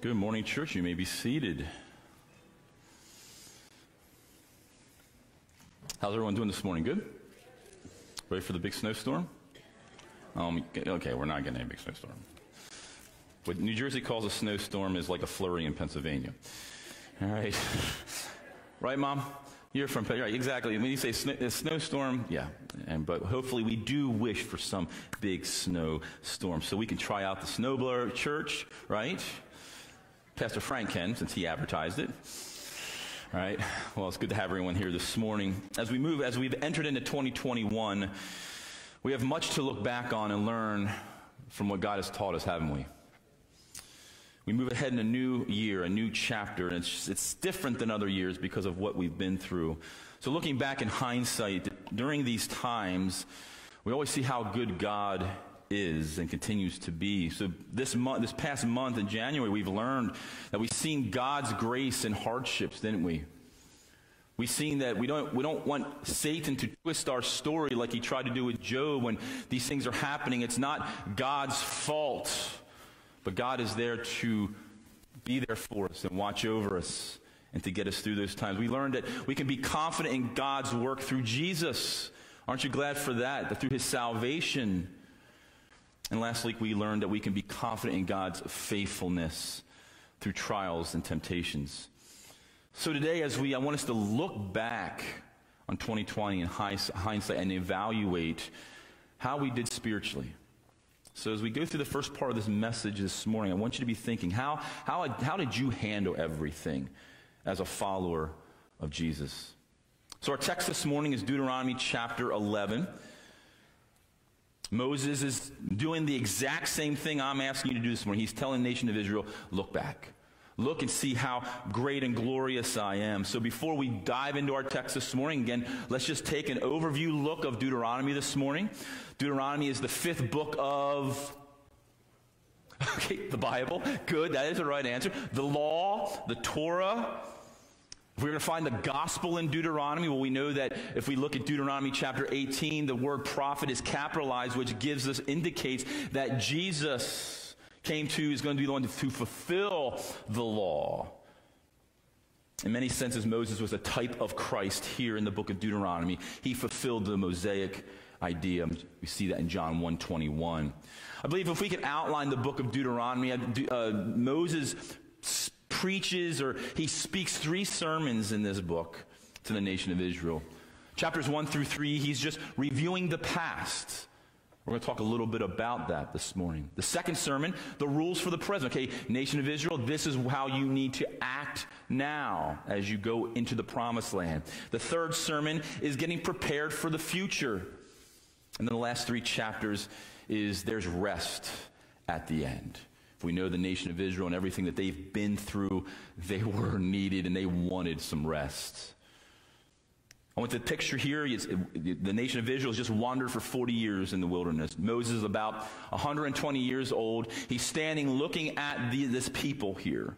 Good morning, church. You may be seated. How's everyone doing this morning? Good? Ready for the big snowstorm? Um, okay, we're not getting a big snowstorm. What New Jersey calls a snowstorm is like a flurry in Pennsylvania. All right. right, Mom? You're from right, exactly. When you say snowstorm, yeah. And but hopefully we do wish for some big snowstorm so we can try out the snowblower church, right? Pastor Frank can, since he advertised it. All right. Well, it's good to have everyone here this morning. As we move, as we've entered into 2021, we have much to look back on and learn from what God has taught us, haven't we? We move ahead in a new year, a new chapter, and it's, it's different than other years because of what we've been through. So, looking back in hindsight, during these times, we always see how good God is and continues to be. So this month, this past month in January, we've learned that we've seen God's grace in hardships, didn't we? We've seen that we don't, we don't want Satan to twist our story like he tried to do with Job when these things are happening. It's not God's fault, but God is there to be there for us and watch over us and to get us through those times. We learned that we can be confident in God's work through Jesus. Aren't you glad for that? That through his salvation, and last week we learned that we can be confident in God's faithfulness through trials and temptations. So today, as we, I want us to look back on 2020 in hindsight and evaluate how we did spiritually. So as we go through the first part of this message this morning, I want you to be thinking, how, how, how did you handle everything as a follower of Jesus? So our text this morning is Deuteronomy chapter 11. Moses is doing the exact same thing I'm asking you to do this morning. He's telling the nation of Israel, look back. Look and see how great and glorious I am. So before we dive into our text this morning, again, let's just take an overview look of Deuteronomy this morning. Deuteronomy is the fifth book of Okay, the Bible. Good, that is the right answer. The law, the Torah, we're going to find the gospel in Deuteronomy, well, we know that if we look at Deuteronomy chapter 18, the word prophet is capitalized, which gives us, indicates that Jesus came to, is going to be the one to, to fulfill the law. In many senses, Moses was a type of Christ here in the book of Deuteronomy. He fulfilled the Mosaic idea. We see that in John 1.21. I believe if we can outline the book of Deuteronomy, uh, Moses preaches or he speaks three sermons in this book to the nation of Israel. Chapters 1 through 3, he's just reviewing the past. We're going to talk a little bit about that this morning. The second sermon, the rules for the present. Okay, nation of Israel, this is how you need to act now as you go into the promised land. The third sermon is getting prepared for the future. And then the last three chapters is there's rest at the end. If we know the nation of Israel and everything that they've been through, they were needed and they wanted some rest. I want the picture here. the nation of Israel has just wandered for 40 years in the wilderness. Moses is about 120 years old. He's standing looking at the, this people here.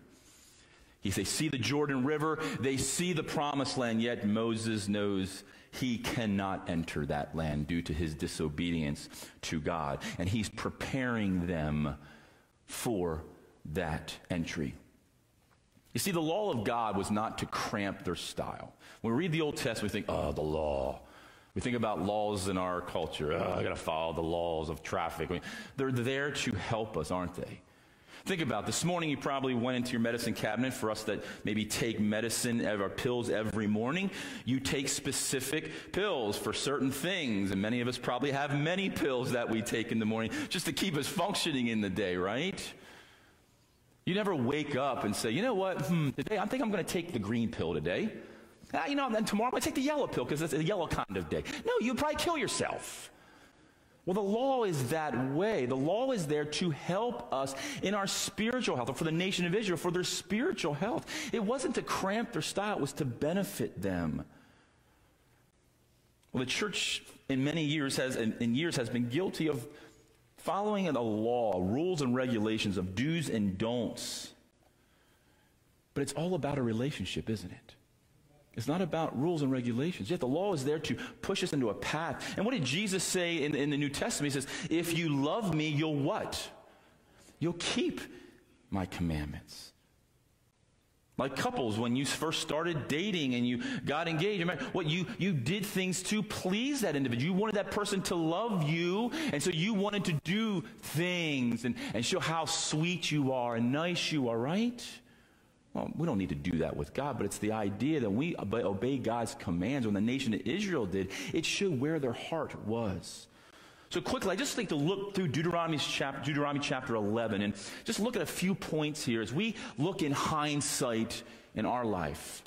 He, says, see the Jordan River, they see the promised land, yet Moses knows he cannot enter that land due to his disobedience to God. And he's preparing them for that entry. You see, the law of God was not to cramp their style. When we read the Old Testament, we think, oh, the law. We think about laws in our culture. Oh, I got to follow the laws of traffic. I mean, they're there to help us, aren't they? Think about this morning you probably went into your medicine cabinet for us that maybe take medicine or pills every morning. You take specific pills for certain things, and many of us probably have many pills that we take in the morning just to keep us functioning in the day, right? You never wake up and say, you know what, hmm, today I think I'm going to take the green pill today. Ah, you know, and then tomorrow I'm going to take the yellow pill because it's a yellow kind of day. No, you'd probably kill yourself. Well, the law is that way. The law is there to help us in our spiritual health, or for the nation of Israel, for their spiritual health. It wasn't to cramp their style, it was to benefit them. Well, the church in many years has, in, years, has been guilty of following the law, rules and regulations of do's and don'ts. But it's all about a relationship, isn't it? It's not about rules and regulations. Yet the law is there to push us into a path. And what did Jesus say in, in the New Testament? He says, If you love me, you'll what? You'll keep my commandments. Like couples, when you first started dating and you got engaged, remember what you, you did things to please that individual. You wanted that person to love you, and so you wanted to do things and, and show how sweet you are and nice you are, right? Well, we don't need to do that with God, but it's the idea that we obey God's commands. When the nation of Israel did, it showed where their heart was. So quickly, I just think to look through Deuteronomy chapter, Deuteronomy chapter 11 and just look at a few points here as we look in hindsight in our life.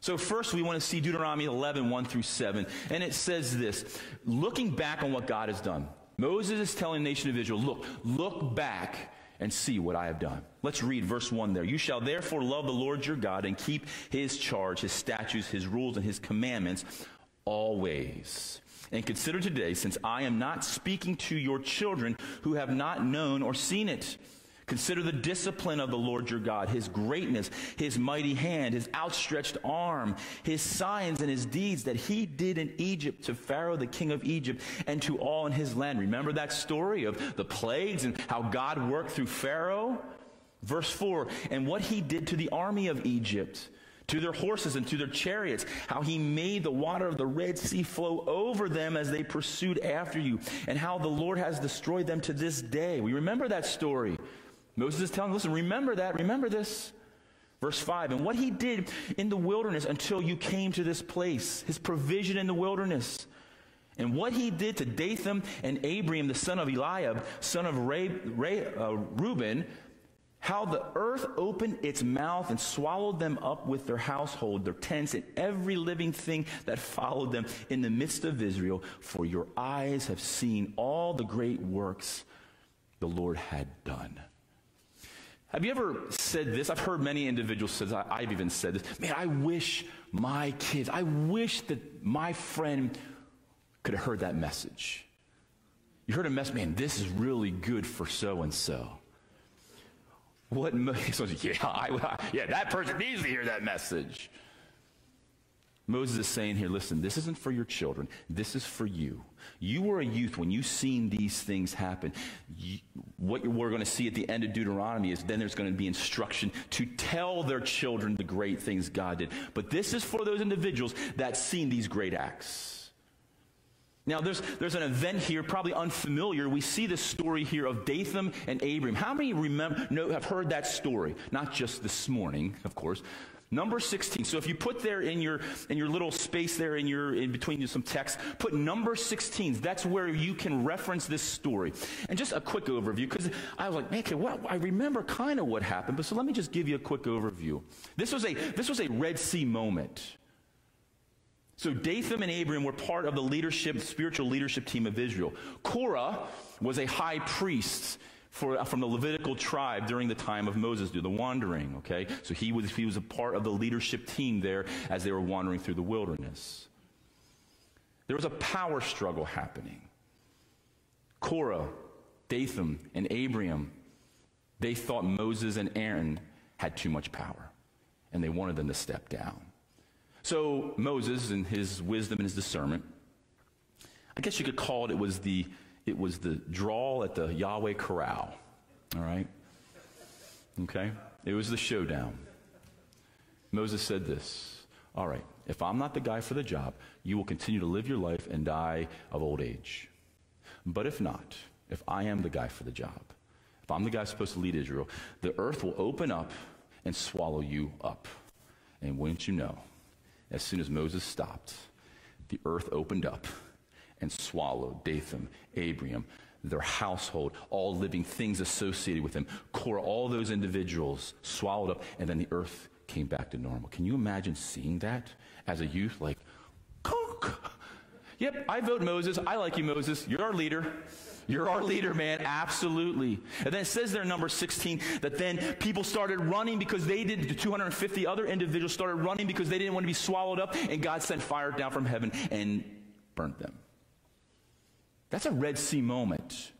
So first we want to see Deuteronomy 11, 1 through 7. And it says this, looking back on what God has done. Moses is telling the nation of Israel, look, look back and see what I have done. Let's read verse 1 there. You shall therefore love the Lord your God and keep his charge, his statutes, his rules, and his commandments always. And consider today, since I am not speaking to your children who have not known or seen it. Consider the discipline of the Lord your God, his greatness, his mighty hand, his outstretched arm, his signs and his deeds that he did in Egypt to Pharaoh, the king of Egypt, and to all in his land. Remember that story of the plagues and how God worked through Pharaoh? Verse 4 And what he did to the army of Egypt to their horses and to their chariots, how he made the water of the Red Sea flow over them as they pursued after you, and how the Lord has destroyed them to this day. We remember that story. Moses is telling, listen, remember that, remember this. Verse 5, and what he did in the wilderness until you came to this place, his provision in the wilderness. And what he did to Dathan and Abiram, the son of Eliab, son of Ray, Ray, uh, Reuben, how the earth opened its mouth and swallowed them up with their household, their tents, and every living thing that followed them in the midst of Israel. For your eyes have seen all the great works the Lord had done. Have you ever said this? I've heard many individuals say I've even said this. Man, I wish my kids, I wish that my friend could have heard that message. You heard a message, man, this is really good for so and so. What? Yeah, I, yeah, that person needs to hear that message. Moses is saying here, listen, this isn't for your children. This is for you. You were a youth when you seen these things happen. You, what we're going to see at the end of Deuteronomy is then there's going to be instruction to tell their children the great things God did. But this is for those individuals that seen these great acts. Now, there's, there's an event here, probably unfamiliar. We see this story here of Dathan and Abiram. How many remember, know, have heard that story? Not just this morning, of course. Number 16. So if you put there in your, in your little space there in your, in between some text, put number 16. That's where you can reference this story. And just a quick overview, because I was like, man, okay, well, I remember kind of what happened, but so let me just give you a quick overview. This was a, this was a Red Sea moment. So Dathan and Abiram were part of the leadership, spiritual leadership team of Israel. Korah was a high priest for, uh, from the Levitical tribe during the time of Moses, do the wandering, okay? So he was, he was a part of the leadership team there as they were wandering through the wilderness. There was a power struggle happening. Korah, Dathan, and Abiram, they thought Moses and Aaron had too much power, and they wanted them to step down. So Moses, in his wisdom and his discernment, I guess you could call it, it was the, it was the drawl at the Yahweh corral. All right? Okay? It was the showdown. Moses said this All right, if I'm not the guy for the job, you will continue to live your life and die of old age. But if not, if I am the guy for the job, if I'm the guy supposed to lead Israel, the earth will open up and swallow you up. And wouldn't you know, as soon as Moses stopped, the earth opened up and swallowed Dathan, Abiram, their household, all living things associated with them. Korah, all those individuals swallowed up, and then the earth came back to normal. Can you imagine seeing that as a youth? Like. Yep, I vote Moses. I like you, Moses. You're our leader. You're our leader, man. Absolutely. And then it says there number 16 that then people started running because they did, the 250 other individuals started running because they didn't want to be swallowed up, and God sent fire down from heaven and burnt them. That's a Red Sea moment.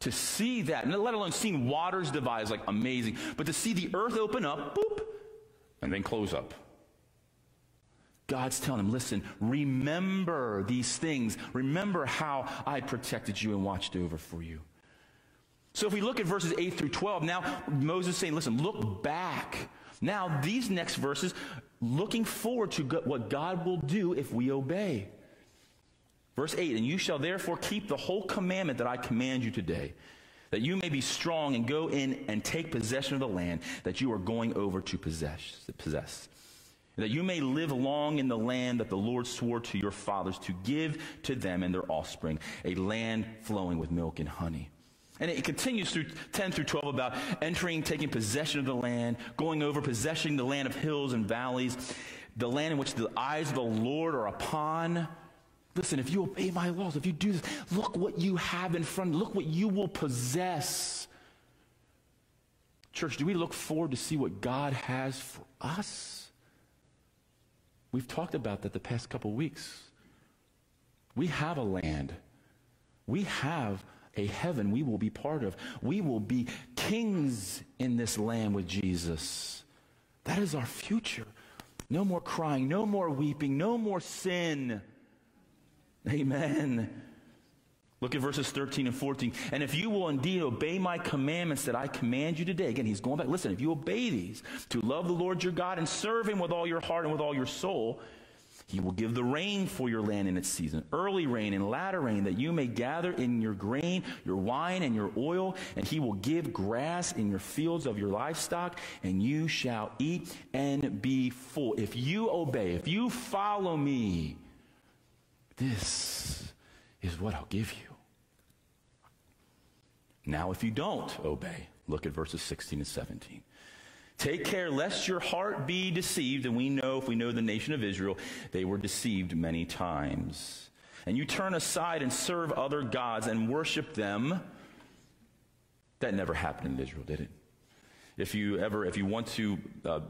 To see that, let alone seeing waters divide is like amazing. But to see the earth open up, boop, and then close up. God's telling him, listen, remember these things. Remember how I protected you and watched over for you. So if we look at verses 8 through 12, now Moses saying, listen, look back. Now, these next verses, looking forward to what God will do if we obey. Verse 8, and you shall therefore keep the whole commandment that I command you today, that you may be strong and go in and take possession of the land that you are going over to possess. possess. That you may live long in the land that the Lord swore to your fathers to give to them and their offspring, a land flowing with milk and honey. And it continues through 10 through 12 about entering, taking possession of the land, going over, possessing the land of hills and valleys, the land in which the eyes of the Lord are upon. Listen, if you obey my laws, if you do this, look what you have in front, look what you will possess. Church, do we look forward to see what God has for us? We've talked about that the past couple weeks. We have a land. We have a heaven we will be part of. We will be kings in this land with Jesus. That is our future. No more crying, no more weeping, no more sin. Amen. Look at verses 13 and 14. And if you will indeed obey my commandments that I command you today, again, he's going back. Listen, if you obey these, to love the Lord your God and serve him with all your heart and with all your soul, he will give the rain for your land in its season, early rain and latter rain, that you may gather in your grain, your wine, and your oil. And he will give grass in your fields of your livestock, and you shall eat and be full. If you obey, if you follow me, this is what I'll give you. Now, if you don't obey, look at verses 16 and 17. Take care lest your heart be deceived. And we know, if we know the nation of Israel, they were deceived many times. And you turn aside and serve other gods and worship them. That never happened in Israel, did it? If you ever, if you want to uh,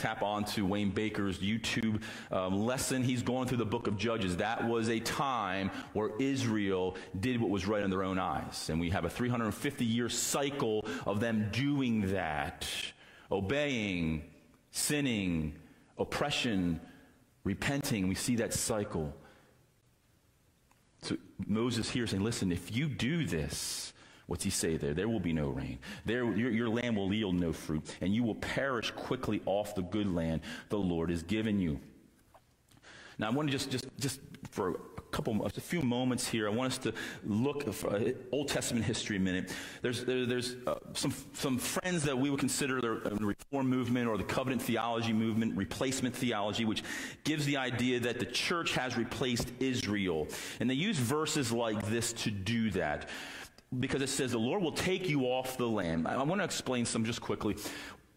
tap on to Wayne Baker's YouTube um, lesson. He's going through the book of Judges. That was a time where Israel did what was right in their own eyes. And we have a 350 year cycle of them doing that obeying, sinning, oppression, repenting. We see that cycle. So Moses here saying, listen, if you do this, what's he say there? There will be no rain. There, your, your land will yield no fruit, and you will perish quickly off the good land the Lord has given you. Now, I want to just, just, just for a couple, a few moments here. I want us to look for uh, Old Testament history a minute. There's, there, there's uh, some, some friends that we would consider the Reform movement or the covenant theology movement, replacement theology, which gives the idea that the church has replaced Israel. And they use verses like this to do that because it says the Lord will take you off the land. I, want to explain some just quickly.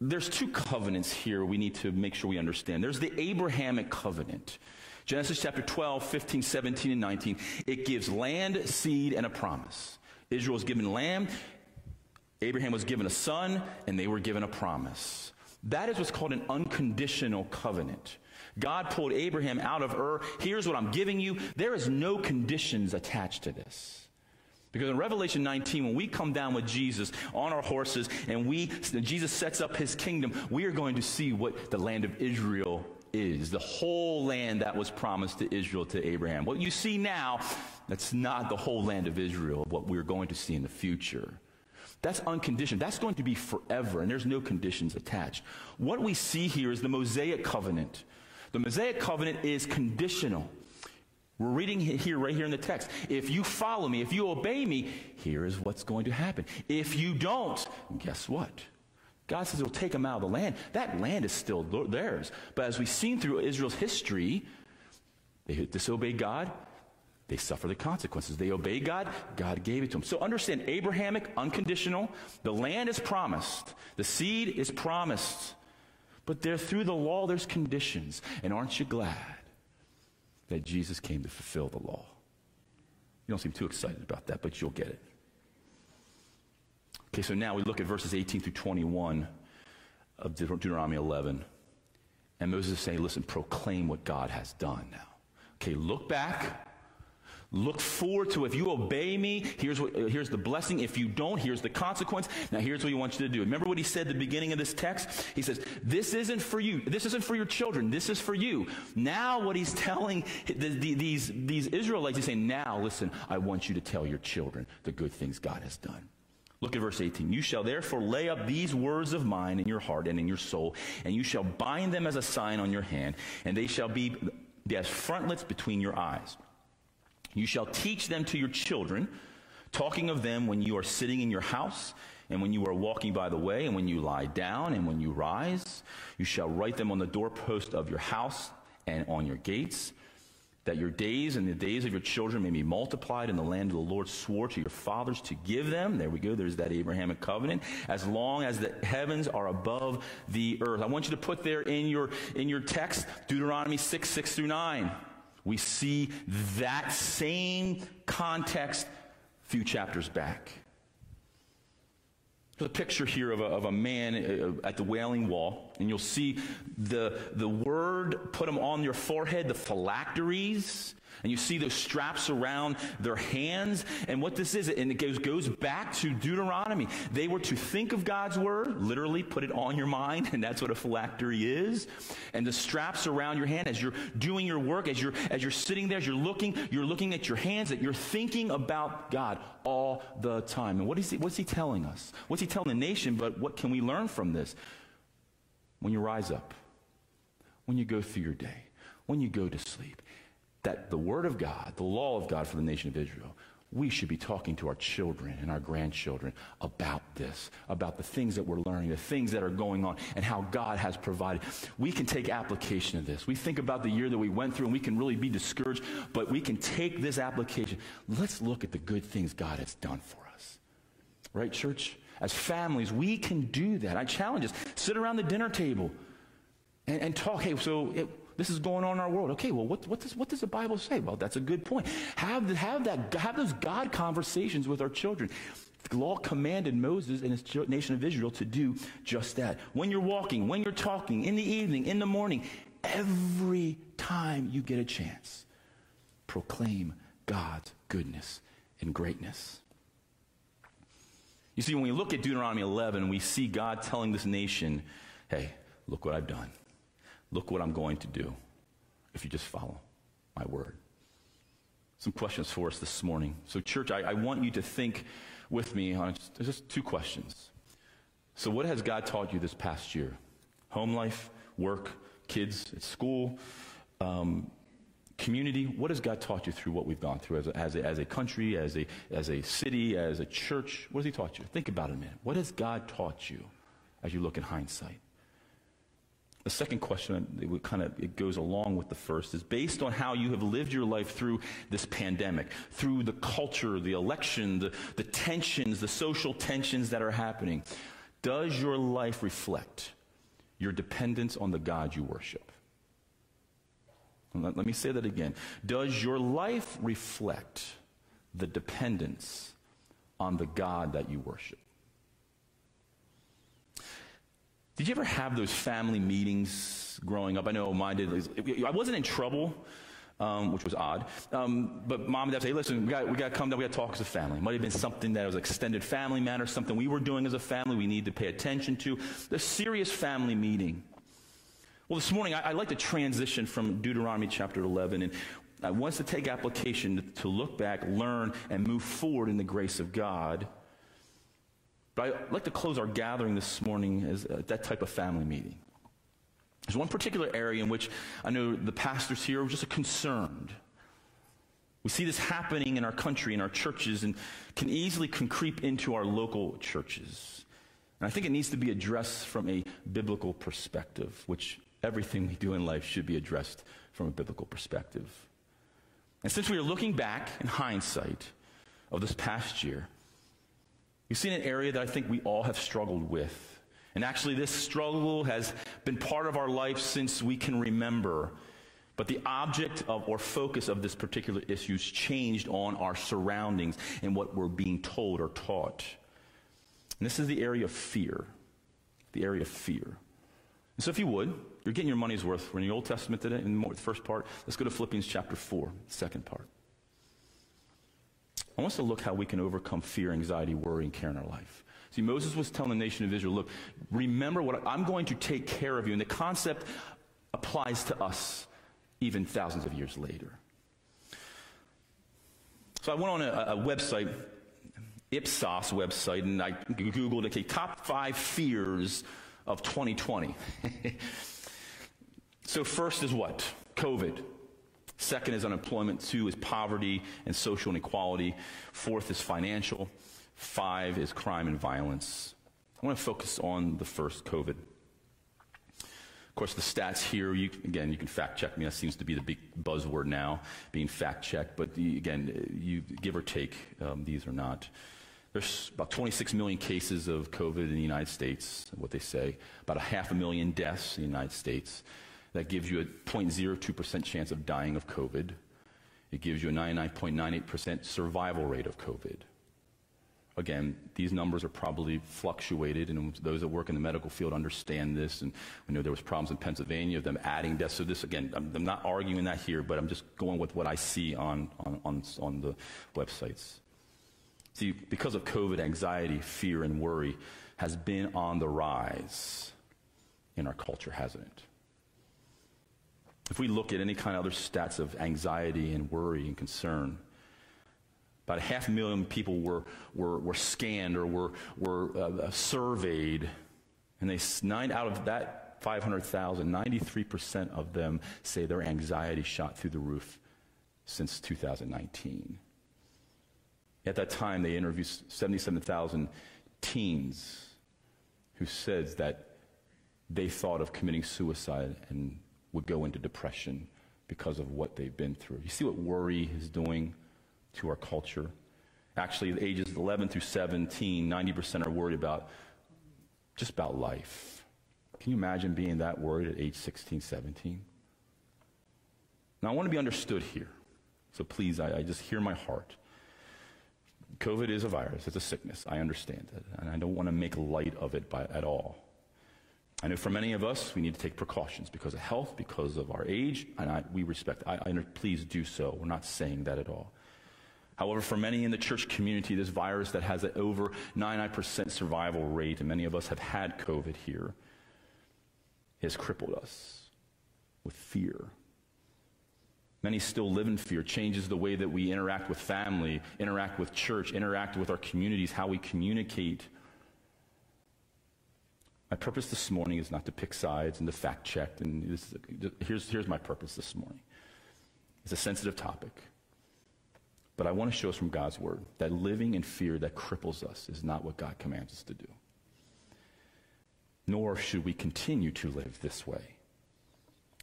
There's two covenants here we need to make sure we understand. There's the Abrahamic covenant. Genesis chapter 12, 15, 17, and 19. It gives land, seed, and a promise. Israel was given land, Abraham was given a son, and they were given a promise. That is what's called an unconditional covenant. God pulled Abraham out of Ur. Here's what I'm giving you. There is no conditions attached to this. Because in Revelation 19, when we come down with Jesus on our horses and we, Jesus sets up his kingdom, we are going to see what the land of Israel is, the whole land that was promised to Israel, to Abraham. What you see now, that's not the whole land of Israel, what we're going to see in the future. That's unconditioned. That's going to be forever, and there's no conditions attached. What we see here is the Mosaic covenant. The Mosaic covenant is conditional. We're reading here, right here in the text. If you follow me, if you obey me, here is what's going to happen. If you don't, guess what? God says he'll take them out of the land. That land is still theirs. But as we've seen through Israel's history, they disobeyed God, they suffer the consequences. They obey God, God gave it to them. So understand Abrahamic, unconditional. The land is promised, the seed is promised. But there, through the law, there's conditions. And aren't you glad that Jesus came to fulfill the law? You don't seem too excited about that, but you'll get it. Okay, so now we look at verses 18 through 21 of Deuteronomy 11. And Moses is saying, listen, proclaim what God has done now. Okay, look back. Look forward to if you obey me, here's, what, uh, here's the blessing. If you don't, here's the consequence. Now, here's what he wants you to do. Remember what he said at the beginning of this text? He says, This isn't for you. This isn't for your children. This is for you. Now, what he's telling the, the, these, these Israelites, he's saying, Now, listen, I want you to tell your children the good things God has done. Look at verse 18. You shall therefore lay up these words of mine in your heart and in your soul, and you shall bind them as a sign on your hand, and they shall be as frontlets between your eyes. You shall teach them to your children, talking of them when you are sitting in your house, and when you are walking by the way, and when you lie down, and when you rise. You shall write them on the doorpost of your house and on your gates that your days and the days of your children may be multiplied in the land of the Lord swore to your fathers to give them. There we go. There's that Abrahamic covenant. As long as the heavens are above the earth. I want you to put there in your, in your text, Deuteronomy 6, 6 through 9. We see that same context a few chapters back. A picture here of a, of a man uh, at the Wailing Wall, and you'll see the, the word put them on your forehead, the phylacteries, and you see those straps around their hands. And what this is, and it goes, goes back to Deuteronomy. They were to think of God's word, literally put it on your mind, and that's what a phylactery is. And the straps around your hand as you're doing your work, as you're, as you're sitting there, as you're looking, you're looking at your hands, that you're thinking about God all the time. And what is he, what's he telling us? What's he telling the nation? But what can we learn from this? When you rise up, when you go through your day, when you go to sleep, that the Word of God, the law of God for the nation of Israel, we should be talking to our children and our grandchildren about this, about the things that we're learning, the things that are going on, and how God has provided. We can take application of this. We think about the year that we went through, and we can really be discouraged, but we can take this application. Let's look at the good things God has done for us. Right, church? As families, we can do that. I challenge us. Sit around the dinner table and, and talk. Hey, so it, this is going on in our world. Okay, well, what, what, does, what does the Bible say? Well, that's a good point. Have, have, that, have those God conversations with our children. The law commanded Moses and his nation of Israel to do just that. When you're walking, when you're talking, in the evening, in the morning, every time you get a chance, proclaim God's goodness and greatness. You see, when we look at Deuteronomy 11, we see God telling this nation, hey, look what I've done. Look what I'm going to do if you just follow my word. Some questions for us this morning. So, church, I, I want you to think with me on just, just two questions. So, what has God taught you this past year? Home life, work, kids at school, um, community. What has God taught you through what we've gone through as a, as a, as a country, as a, as a city, as a church? What has He taught you? Think about it a minute. What has God taught you as you look in hindsight? The second question, it kind of it goes along with the first, is based on how you have lived your life through this pandemic, through the culture, the election, the, the tensions, the social tensions that are happening. Does your life reflect your dependence on the God you worship? Let, let me say that again. Does your life reflect the dependence on the God that you worship? Did you ever have those family meetings growing up? I know mine did. I wasn't in trouble, um, which was odd. Um, but mom and dad say, hey, listen, we got, we got to come down, we got to talk as a family. It might have been something that was extended family matter, something we were doing as a family we need to pay attention to. The serious family meeting. Well, this morning, I, would like to transition from Deuteronomy chapter 11, and I want us to take application to, to look back, learn, and move forward in the grace of God. But I'd like to close our gathering this morning as uh, that type of family meeting. There's one particular area in which I know the pastors here are just concerned. We see this happening in our country, in our churches, and can easily can creep into our local churches. And I think it needs to be addressed from a biblical perspective, which everything we do in life should be addressed from a biblical perspective. And since we are looking back in hindsight of this past year, We've seen an area that I think we all have struggled with. And actually, this struggle has been part of our life since we can remember. But the object of or focus of this particular issue has changed on our surroundings and what we're being told or taught. And this is the area of fear. The area of fear. And so, if you would, you're getting your money's worth. We're in the Old Testament today, in the first part. Let's go to Philippians chapter 4, second part. I want us to look how we can overcome fear, anxiety, worry, and care in our life. See, Moses was telling the nation of Israel, look, remember what I'm going to take care of you. And the concept applies to us even thousands of years later. So I went on a, a website Ipsos website, and I Googled, okay, top five fears of 2020. so, first is what? COVID. Second is unemployment. Two is poverty and social inequality. Fourth is financial. Five is crime and violence. I want to focus on the first COVID. Of course, the stats here, you, again, you can fact check me. That seems to be the big buzzword now, being fact checked. But the, again, you give or take, um, these are not. There's about 26 million cases of COVID in the United States, what they say. About a half a million deaths in the United States. That gives you a 0.02% chance of dying of COVID. It gives you a 99.98% survival rate of COVID. Again, these numbers are probably fluctuated, and those that work in the medical field understand this. And we know there was problems in Pennsylvania of them adding deaths. So this, again, I'm, I'm not arguing that here, but I'm just going with what I see on, on, on, on the websites. See, because of COVID, anxiety, fear, and worry has been on the rise in our culture, hasn't it? If we look at any kind of other stats of anxiety and worry and concern, about a half a million people were, were, were scanned or were, were uh, surveyed, and they nine out of that 500,000, 93% of them say their anxiety shot through the roof since 2019. At that time, they interviewed 77,000 teens who said that they thought of committing suicide and would go into depression because of what they've been through. You see what worry is doing to our culture? Actually, the ages 11 through 17, 90% are worried about just about life. Can you imagine being that worried at age 16, 17? Now, I want to be understood here. So please, I, I just hear my heart. COVID is a virus, it's a sickness. I understand it. And I don't want to make light of it by, at all. I know for many of us, we need to take precautions because of health, because of our age, and I, we respect. I, I, please do so. We're not saying that at all. However, for many in the church community, this virus that has an over 99% survival rate, and many of us have had COVID here, has crippled us with fear. Many still live in fear, changes the way that we interact with family, interact with church, interact with our communities, how we communicate my purpose this morning is not to pick sides and to fact check. And this, here's, here's my purpose this morning. It's a sensitive topic. But I want to show us from God's word that living in fear that cripples us is not what God commands us to do. Nor should we continue to live this way.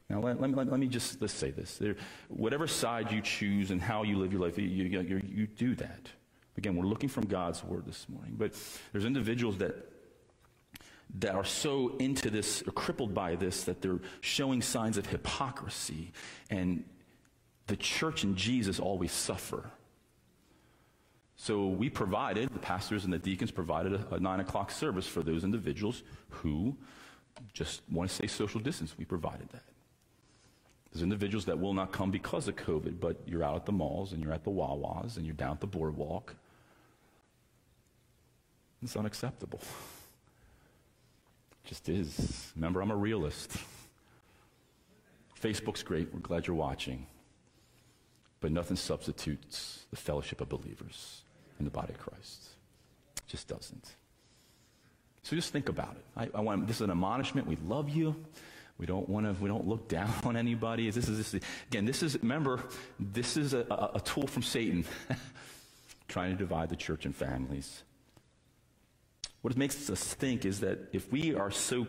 Now, let, let, let, me just let's say this. There, whatever side you choose and how you live your life, you, you, you do that. Again, we're looking from God's word this morning. But there's individuals that that are so into this, or crippled by this, that they're showing signs of hypocrisy. And the church and Jesus always suffer. So we provided, the pastors and the deacons provided a, a nine o'clock service for those individuals who just want to say social distance. We provided that. There's individuals that will not come because of COVID, but you're out at the malls and you're at the Wawas and you're down at the boardwalk. It's unacceptable. Just is. Remember, I'm a realist. Facebook's great. We're glad you're watching. But nothing substitutes the fellowship of believers in the body of Christ. It just doesn't. So just think about it. I, I want this is an admonishment. We love you. We don't want to. We don't look down on anybody. This is this, again. This is remember. This is a, a, a tool from Satan, trying to divide the church and families. What it makes us think is that if we are so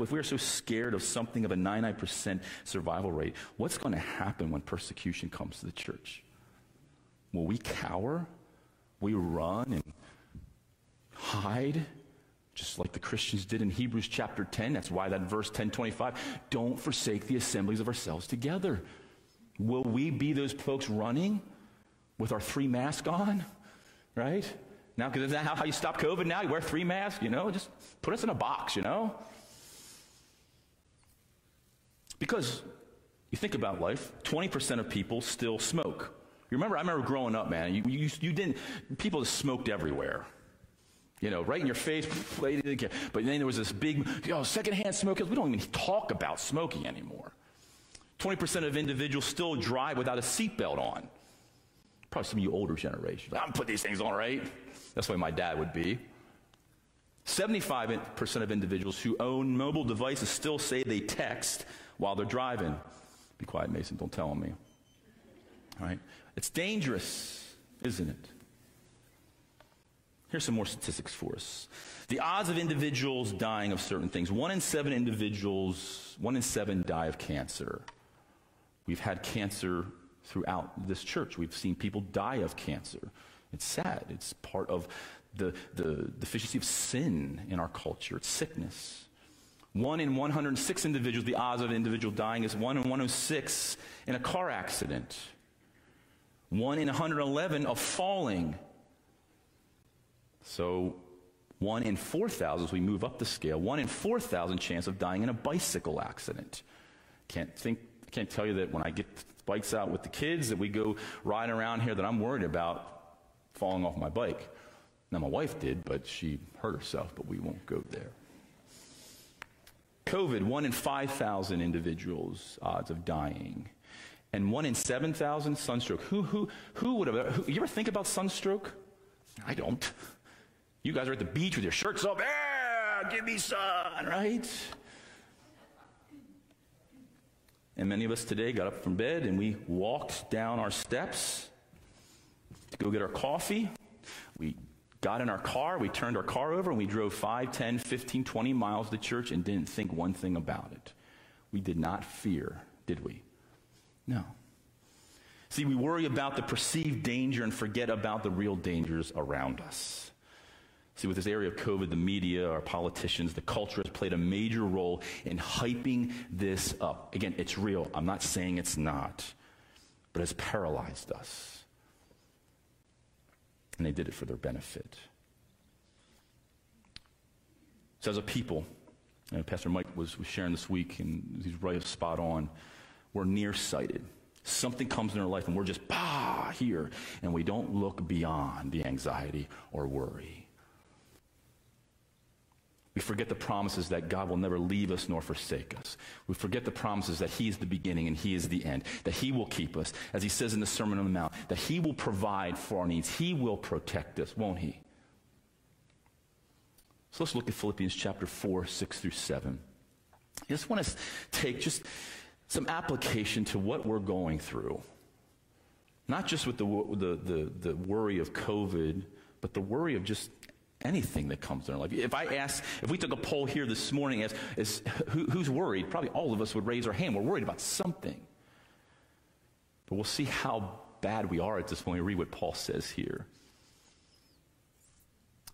if we are so scared of something of a 99% survival rate, what's going to happen when persecution comes to the church? Will we cower? We run and hide, just like the Christians did in Hebrews chapter 10. That's why that verse 1025, don't forsake the assemblies of ourselves together. Will we be those folks running with our three masks on? Right? Now, because isn't that how, you stop COVID now? You wear three masks, you know? Just put us in a box, you know? Because you think about life, 20% of people still smoke. You remember, I remember growing up, man, you, you, you didn't, people just smoked everywhere. You know, right in your face, but then there was this big, you know, secondhand smoke. We don't even talk about smoking anymore. 20% of individuals still drive without a seatbelt on. Probably some of you older generations. I'm put these things on, right? That's the way my dad would be. 75% of individuals who own mobile devices still say they text while they're driving. Be quiet, Mason, don't tell on me. All right? It's dangerous, isn't it? Here's some more statistics for us. The odds of individuals dying of certain things. One in seven individuals, one in seven die of cancer. We've had cancer throughout this church. We've seen people die of cancer. It's sad. It's part of the, the deficiency of sin in our culture. It's sickness. One in 106 individuals, the odds of an individual dying is one in 106 in a car accident. One in 111 of falling. So, one in 4,000, as we move up the scale, one in 4,000 chance of dying in a bicycle accident. Can't think, can't tell you that when I get bikes out with the kids that we go riding around here that I'm worried about falling off my bike. Now, my wife did, but she hurt herself, but we won't go there. COVID, one in 5,000 individuals, odds of dying. And one in 7,000, sunstroke. Who, who, who would have, who, you ever think about sunstroke? I don't. You guys are at the beach with your shirts off. Yeah, give me sun, right? And many of us today got up from bed and we walked down our steps to go get our coffee. We got in our car, we turned our car over, and we drove 5, 10, 15, 20 miles to church and didn't think one thing about it. We did not fear, did we? No. See, we worry about the perceived danger and forget about the real dangers around us. See, with this area of COVID, the media, our politicians, the culture has played a major role in hyping this up. Again, it's real. I'm not saying it's not, but it's paralyzed us and they did it for their benefit. So, as a people, Pastor Mike was, was sharing this week, and he's right spot on. We're nearsighted. Something comes in our life, and we're just, bah, here, and we don't look beyond the anxiety or worry. We forget the promises that God will never leave us nor forsake us. We forget the promises that He is the beginning and He is the end, that He will keep us, as He says in the Sermon on the Mount, that He will provide for our needs. He will protect us, won't He? So let's look at Philippians chapter 4, 6 through 7. I just want to take just some application to what we're going through. Not just with the, the, the, the worry of COVID, but the worry of just anything that comes in our life. If I ask, if we took a poll here this morning as, as who, who's worried, probably all of us would raise our hand. We're worried about something. But we'll see how bad we are at this point. Read what Paul says here.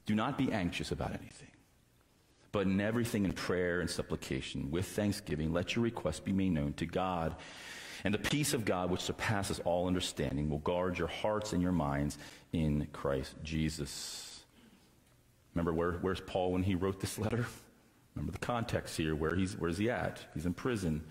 Do not be anxious about anything, but in everything in prayer and supplication, with thanksgiving, let your requests be made known to God. And the peace of God, which surpasses all understanding, will guard your hearts and your minds in Christ Jesus. Remember where, where's Paul when he wrote this letter? Remember the context here. Where he's, where's he at? He's in prison.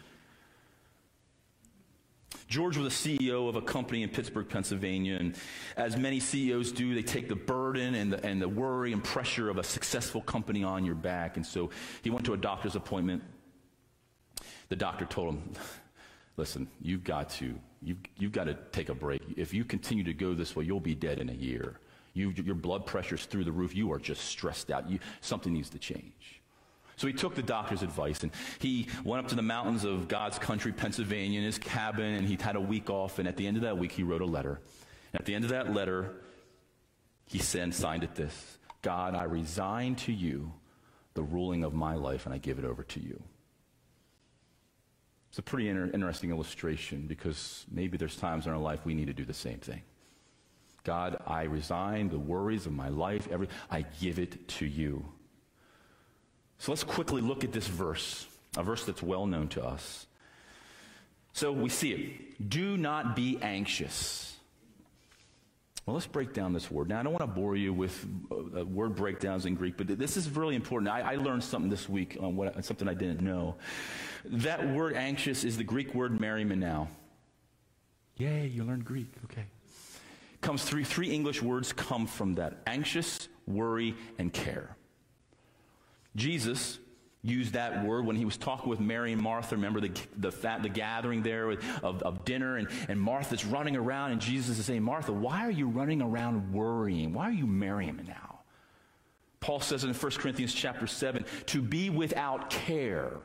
George was a CEO of a company in Pittsburgh, Pennsylvania, and as many CEOs do, they take the burden and the, and the worry and pressure of a successful company on your back. And so he went to a doctor's appointment. The doctor told him, listen, you've got to, you've, you've got to take a break. If you continue to go this way, you'll be dead in a year. You, your blood pressure's through the roof. You are just stressed out. You, something needs to change. So he took the doctor's advice and he went up to the mountains of God's country, Pennsylvania, in his cabin, and he'd had a week off. And at the end of that week, he wrote a letter. And at the end of that letter, he sent, signed it this God, I resign to you the ruling of my life, and I give it over to you. It's a pretty inter- interesting illustration because maybe there's times in our life we need to do the same thing. God, I resign the worries of my life. Every, I give it to you. So let's quickly look at this verse, a verse that's well known to us. So we see it. Do not be anxious. Well, let's break down this word. Now, I don't want to bore you with uh, word breakdowns in Greek, but this is really important. I, I learned something this week on what, something I didn't know. That word anxious is the Greek word merimnao. Yay, you learned Greek. Okay comes three, English words come from that anxious, worry, and care. Jesus used that word when he was talking with Mary and Martha. Remember the, the, the gathering there of, of dinner, and, and Martha's running around, and Jesus is saying, Martha, why are you running around worrying? Why are you marrying me now? Paul says in 1 Corinthians chapter 7, to be without care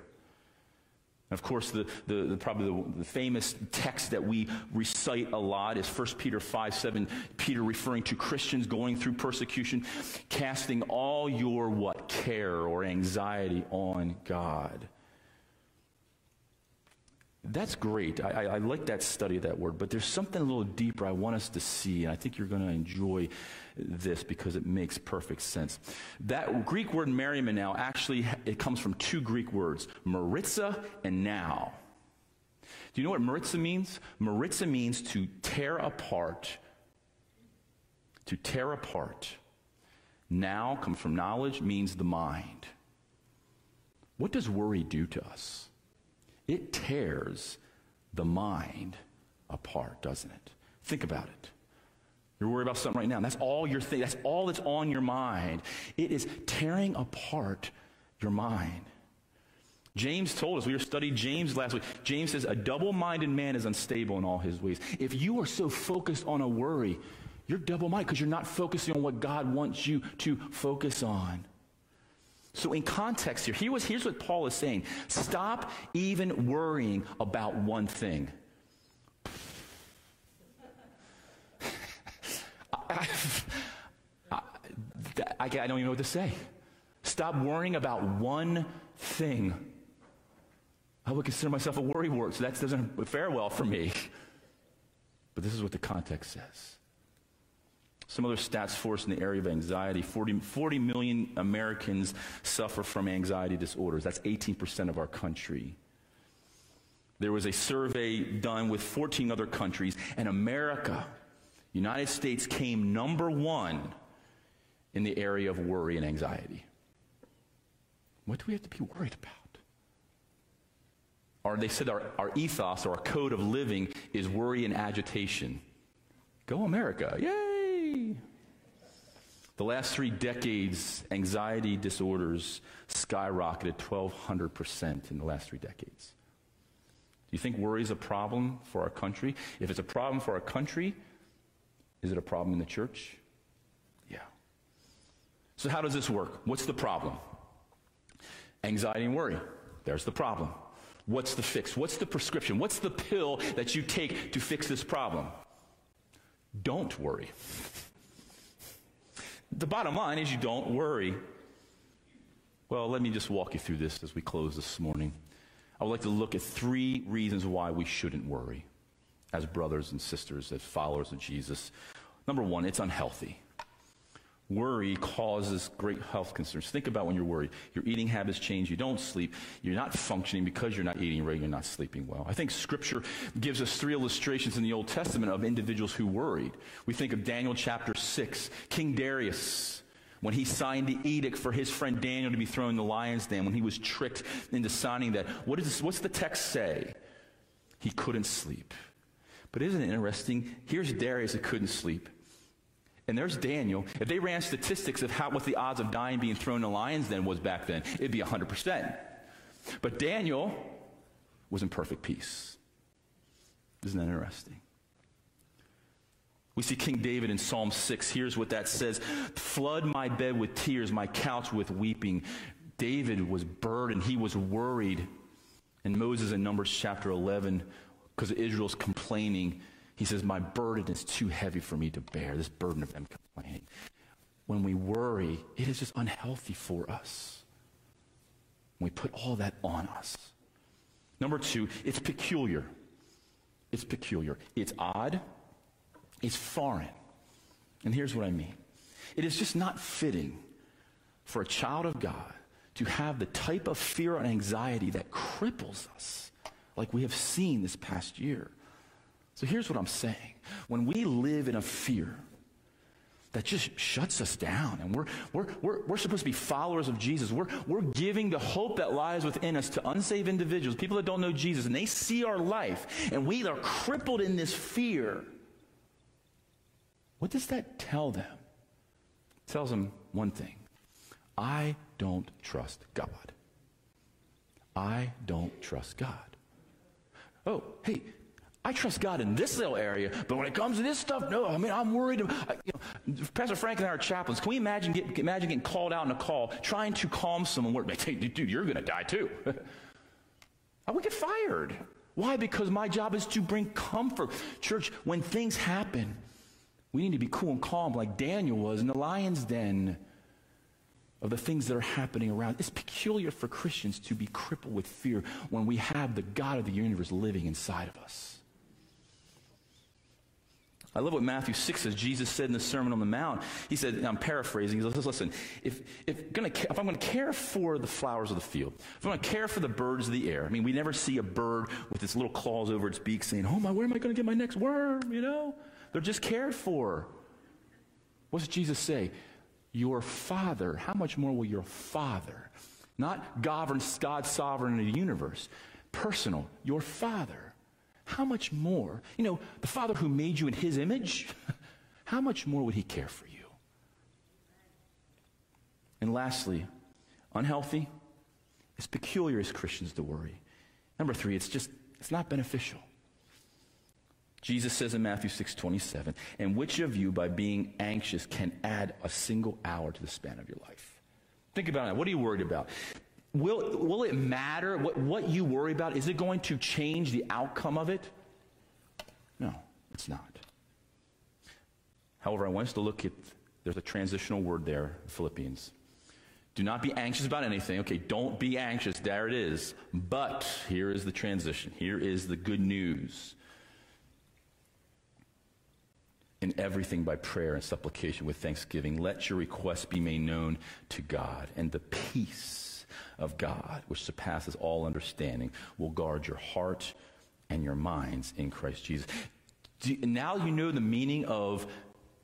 of course, the, the, the probably the, the, famous text that we recite a lot is 1 Peter 5 7. Peter referring to Christians going through persecution, casting all your what? Care or anxiety on God. That's great. I, I, I like that study of that word, but there's something a little deeper I want us to see, and I think you're going to enjoy this because it makes perfect sense. That Greek word now actually it comes from two Greek words, merizo and now. Do you know what merizo means? Merizo means to tear apart. To tear apart. Now comes from knowledge, means the mind. What does worry do to us? It tears the mind apart, doesn't it? Think about it. You're worried about something right now. That's all you're thinking. That's all that's on your mind. It is tearing apart your mind. James told us, we were studying James last week. James says, a double minded man is unstable in all his ways. If you are so focused on a worry, you're double minded because you're not focusing on what God wants you to focus on. So, in context here, here was, here's what Paul is saying stop even worrying about one thing. I, I, I, don't even know what to say. Stop worrying about one thing. I would consider myself a worry wart, so that doesn't fare well for me. But this is what the context says. Some other stats for us in the area of anxiety 40, 40 million Americans suffer from anxiety disorders. That's 18% of our country. There was a survey done with 14 other countries, and America United States came number one in the area of worry and anxiety. What do we have to be worried about? Or they said our, our ethos or our code of living is worry and agitation. Go America. Yay! The last three decades, anxiety disorders skyrocketed 1,200% in the last three decades. Do you think worry is a problem for our country? If it's a problem for our country, is it a problem in the church? Yeah. So, how does this work? What's the problem? Anxiety and worry. There's the problem. What's the fix? What's the prescription? What's the pill that you take to fix this problem? Don't worry. The bottom line is you don't worry. Well, let me just walk you through this as we close this morning. I would like to look at three reasons why we shouldn't worry as brothers and sisters, as followers of Jesus. Number one, it's unhealthy. Worry causes great health concerns. Think about when you're worried. Your eating habits change. You don't sleep. You're not functioning because you're not eating right. You're not sleeping well. I think Scripture gives us three illustrations in the Old Testament of individuals who worried. We think of Daniel chapter 6, King Darius. When he signed the edict for his friend Daniel to be thrown in the lion's den, when he was tricked into signing that, what is this, what's the text say? He couldn't sleep. But isn't it interesting? Here's Darius that couldn't sleep. And there's Daniel. If they ran statistics of how, what the odds of dying being thrown in the lion's then was back then, it'd be 100%. But Daniel was in perfect peace. Isn't that interesting? We see King David in Psalm 6. Here's what that says Flood my bed with tears, my couch with weeping. David was burdened, he was worried. And Moses in Numbers chapter 11 because Israel's complaining. He says, My burden is too heavy for me to bear, this burden of them complaining. When we worry, it is just unhealthy for us. we put all that on us. Number two, it's peculiar. It's peculiar. It's odd. It's foreign. And here's what I mean it is just not fitting for a child of God to have the type of fear and anxiety that cripples us like we have seen this past year. So here's what I'm saying. When we live in a fear that just shuts us down, and we're, we're, we're, we're supposed to be followers of Jesus, we're, we're giving the hope that lies within us to unsaved individuals, people that don't know Jesus, and they see our life, and we are crippled in this fear. What does that tell them? It tells them one thing I don't trust God. I don't trust God. Oh, hey, I trust God in this little area, but when it comes to this stuff, no. I mean, I'm worried. I, you know, Pastor Frank and I are chaplains. Can we imagine, get, imagine getting called out in a call, trying to calm someone? Hey, dude, you're going to die too. I would get fired. Why? Because my job is to bring comfort. Church, when things happen, we need to be cool and calm like Daniel was in the lion's den of the things that are happening around. It's peculiar for Christians to be crippled with fear when we have the God of the universe living inside of us. I love what Matthew 6 says. Jesus said in the Sermon on the Mount, he said, I'm paraphrasing, he says, listen, if, if, gonna, if I'm going to care for the flowers of the field, if I'm going to care for the birds of the air, I mean, we never see a bird with its little claws over its beak saying, oh my, where am I going to get my next worm, you know? They're just cared for. What does Jesus say? Your Father, how much more will your Father, not God, God sovereign in the universe, personal, your Father, how much more, you know, the Father who made you in His image, how much more would He care for you? And lastly, unhealthy, it's peculiar as Christians to worry. Number three, it's just, it's not beneficial. Jesus says in Matthew 6 27, and which of you, by being anxious, can add a single hour to the span of your life? Think about it. What are you worried about? Will, will it matter? What, what you worry about, is it going to change the outcome of it? No, it's not. However, I want us to look at, there's a transitional word there, Philippians. Do not be anxious about anything. Okay, don't be anxious. There it is. But here is the transition. Here is the good news. In everything by prayer and supplication with thanksgiving, let your requests be made known to God, and the peace of God, which surpasses all understanding, will guard your heart and your minds in Christ Jesus. Do, now you know the meaning of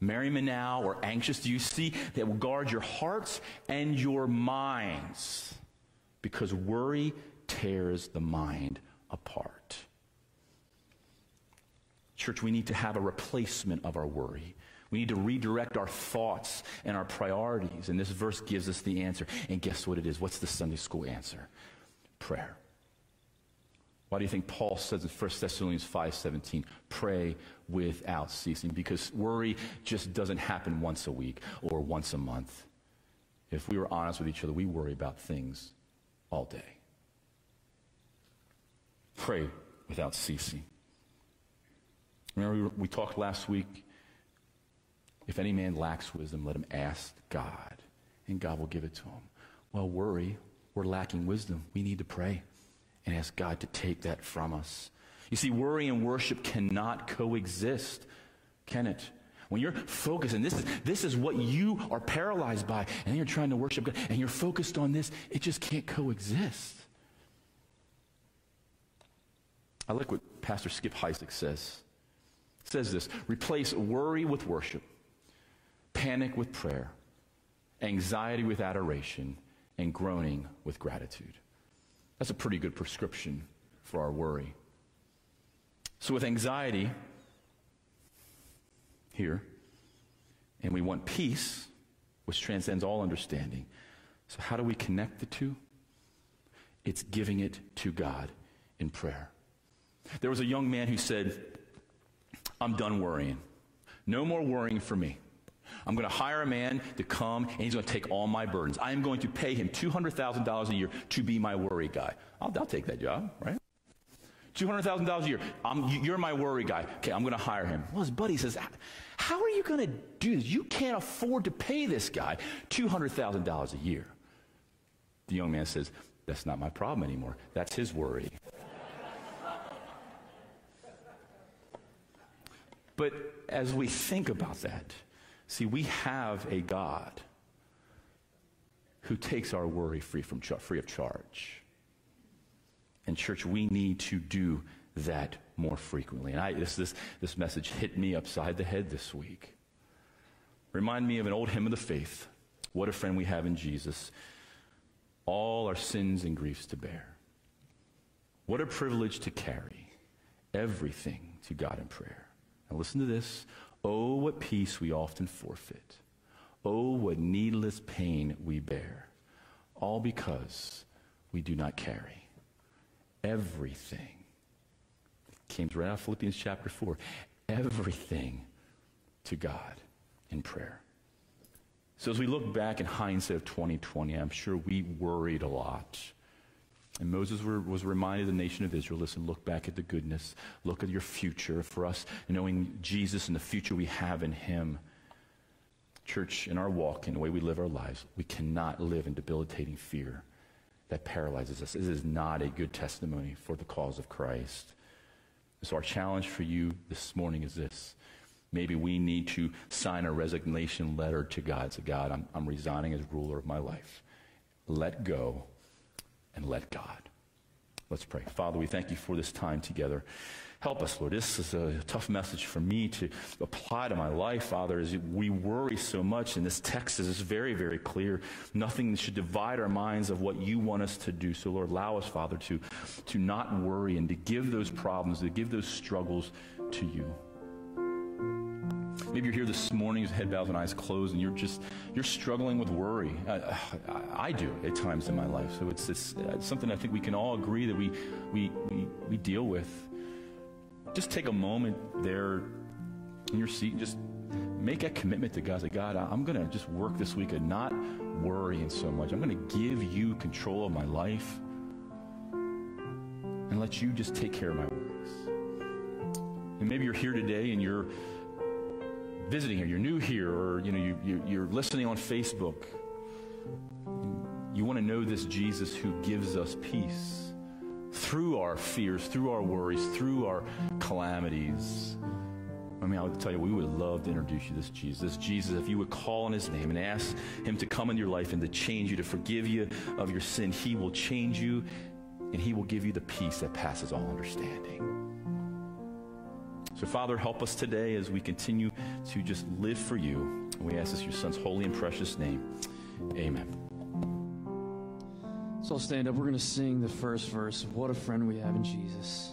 merimnao or anxious. Do you see that will guard your hearts and your minds? Because worry tears the mind apart. Church, we need to have a replacement of our worry. We need to redirect our thoughts and our priorities. And this verse gives us the answer. And guess what it is? What's the Sunday school answer? Prayer. Why do you think Paul says in 1 Thessalonians 5:17, pray without ceasing? Because worry just doesn't happen once a week or once a month. If we were honest with each other, we worry about things all day. Pray without ceasing. Remember, we, we talked last week if any man lacks wisdom, let him ask God, and God will give it to him. Well, worry, we're lacking wisdom. We need to pray and ask God to take that from us. You see, worry and worship cannot coexist, can it? When you're focused, and this is, this is what you are paralyzed by, and you're trying to worship God, and you're focused on this, it just can't coexist. I like what Pastor Skip Heitzig says. It says this replace worry with worship panic with prayer, anxiety with adoration, and groaning with gratitude. That's a pretty good prescription for our worry. So, with anxiety here, and we want peace, which transcends all understanding. So, how do we connect the two? It's giving it to God in prayer. There was a young man who said, I'm done worrying. No more worrying for me. I'm going to hire a man to come and he's going to take all my burdens. I am going to pay him $200,000 a year to be my worry guy. I'll, I'll take that job, right? $200,000 a year. I'm, you're my worry guy. Okay, I'm going to hire him. Well, his buddy says, How are you going to do this? You can't afford to pay this guy $200,000 a year. The young man says, That's not my problem anymore. That's his worry. but as we think about that, See, we have a God who takes our worry free, from free of charge. And, church, we need to do that more frequently. And I, this, this, this message hit me upside the head this week. Remind me of an old hymn of the faith. What a friend we have in Jesus. All our sins and griefs to bear. What a privilege to carry everything to God in prayer. Now, listen to this. Oh, what peace we often forfeit. Oh, what needless pain we bear. All because we do not carry everything. It came right out of Philippians chapter 4. Everything to God in prayer. So as we look back in hindsight of 2020, I'm sure we worried a lot. And Moses were, was reminded the nation of Israel, listen, look back at the goodness, look at your future for us, knowing Jesus and the future we have in him. Church, in our walk, in the way we live our lives, we cannot live in debilitating fear that paralyzes us. This is not a good testimony for the cause of Christ. So our challenge for you this morning is this. Maybe we need to sign a resignation letter to God. Say, God, I'm, I'm resigning as ruler of my life. Let go and let God. Let's pray. Father, we thank you for this time together. Help us, Lord. This is a tough message for me to apply to my life, Father, as we worry so much. And this text is very, very clear. Nothing should divide our minds of what you want us to do. So, Lord, allow us, Father, to, to not worry and to give those problems, to give those struggles to you. Maybe you're here this morning, with head bowed and eyes closed, and you're just you're struggling with worry. I, I, do at times in my life. So it's, it's, it's, something I think we can all agree that we, we, we, we deal with. Just take a moment there in your seat. And just make a commitment to God. Say, God, I'm going to just work this week and not worrying so much. I'm going to give you control of my life and let you just take care of my worries. And maybe you're here today and you're visiting here, you're new here, or you know, you, you, you're listening on Facebook. You want to know this Jesus who gives us peace through our fears, through our worries, through our calamities. I mean, I'll tell you, we would love to introduce you to this Jesus. This Jesus, if you would call on his name and ask him to come into your life and to change you, to forgive you of your sin, he will change you and he will give you the peace that passes all understanding. So, Father, help us today as we continue to just live for you. We ask this in your Son's holy and precious name. Amen. So I'll stand up. We're going to sing the first verse of What a Friend We Have in Jesus.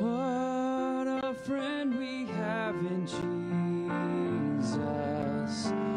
What a friend we have in Jesus.